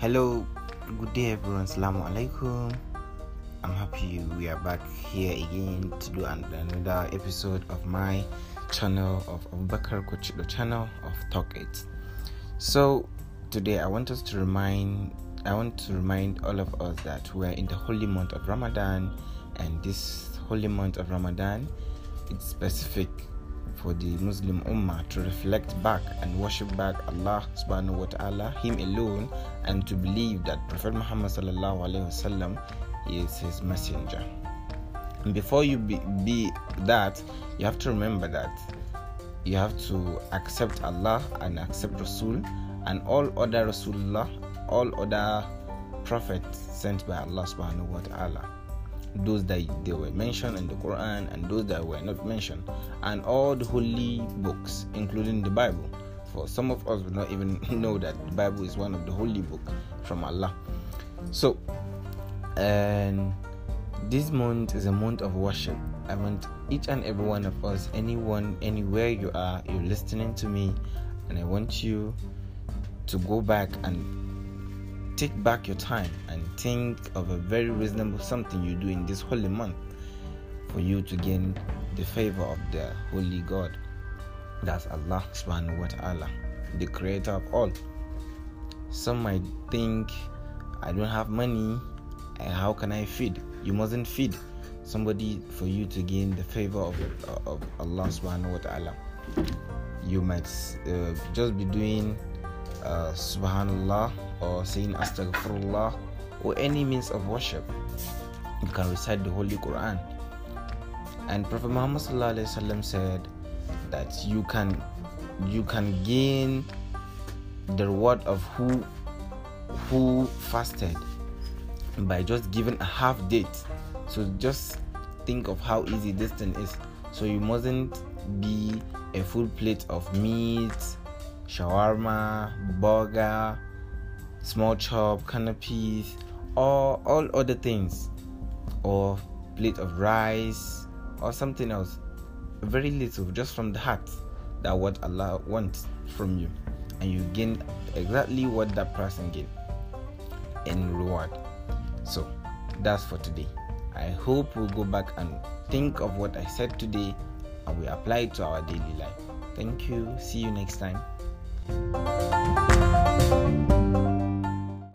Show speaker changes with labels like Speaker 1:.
Speaker 1: Hello, good day everyone. Assalamu alaikum. I'm happy we are back here again to do another episode of my channel of Abubakar Kochido channel of Talk It. So today I want us to remind I want to remind all of us that we're in the holy month of Ramadan and this holy month of Ramadan it's specific for the Muslim Ummah to reflect back and worship back Allah subhanahu wa ta'ala, Him alone, and to believe that Prophet Muhammad sallallahu alaihi wasallam is His messenger. And before you be, be that, you have to remember that you have to accept Allah and accept Rasul and all other Rasulullah, all other prophets sent by Allah subhanahu wa ta'ala those that they were mentioned in the Quran and those that were not mentioned, and all the holy books, including the Bible. For some of us, will not even know that the Bible is one of the holy book from Allah. So, and this month is a month of worship. I want each and every one of us, anyone, anywhere you are, you're listening to me, and I want you to go back and take back your time and think of a very reasonable something you do in this holy month for you to gain the favor of the holy God. That's Allah subhanahu wa ta'ala, the creator of all. Some might think I don't have money, how can I feed? You mustn't feed somebody for you to gain the favor of, of Allah subhanahu wa ta'ala. You might uh, just be doing uh, subhanallah or saying astaghfirullah or any means of worship you can recite the holy quran. And prophet muhammad said that you can you can gain the reward of who who fasted by just giving a half date. So just think of how easy this thing is. So you mustn't be a full plate of meat shawarma, burger, small chop, canapes, or all other things, or plate of rice, or something else. Very little, just from the heart, that what Allah wants from you, and you gain exactly what that person gave in reward. So that's for today. I hope we'll go back and think of what I said today and we apply it to our daily life. Thank you. See you next time. Thank you.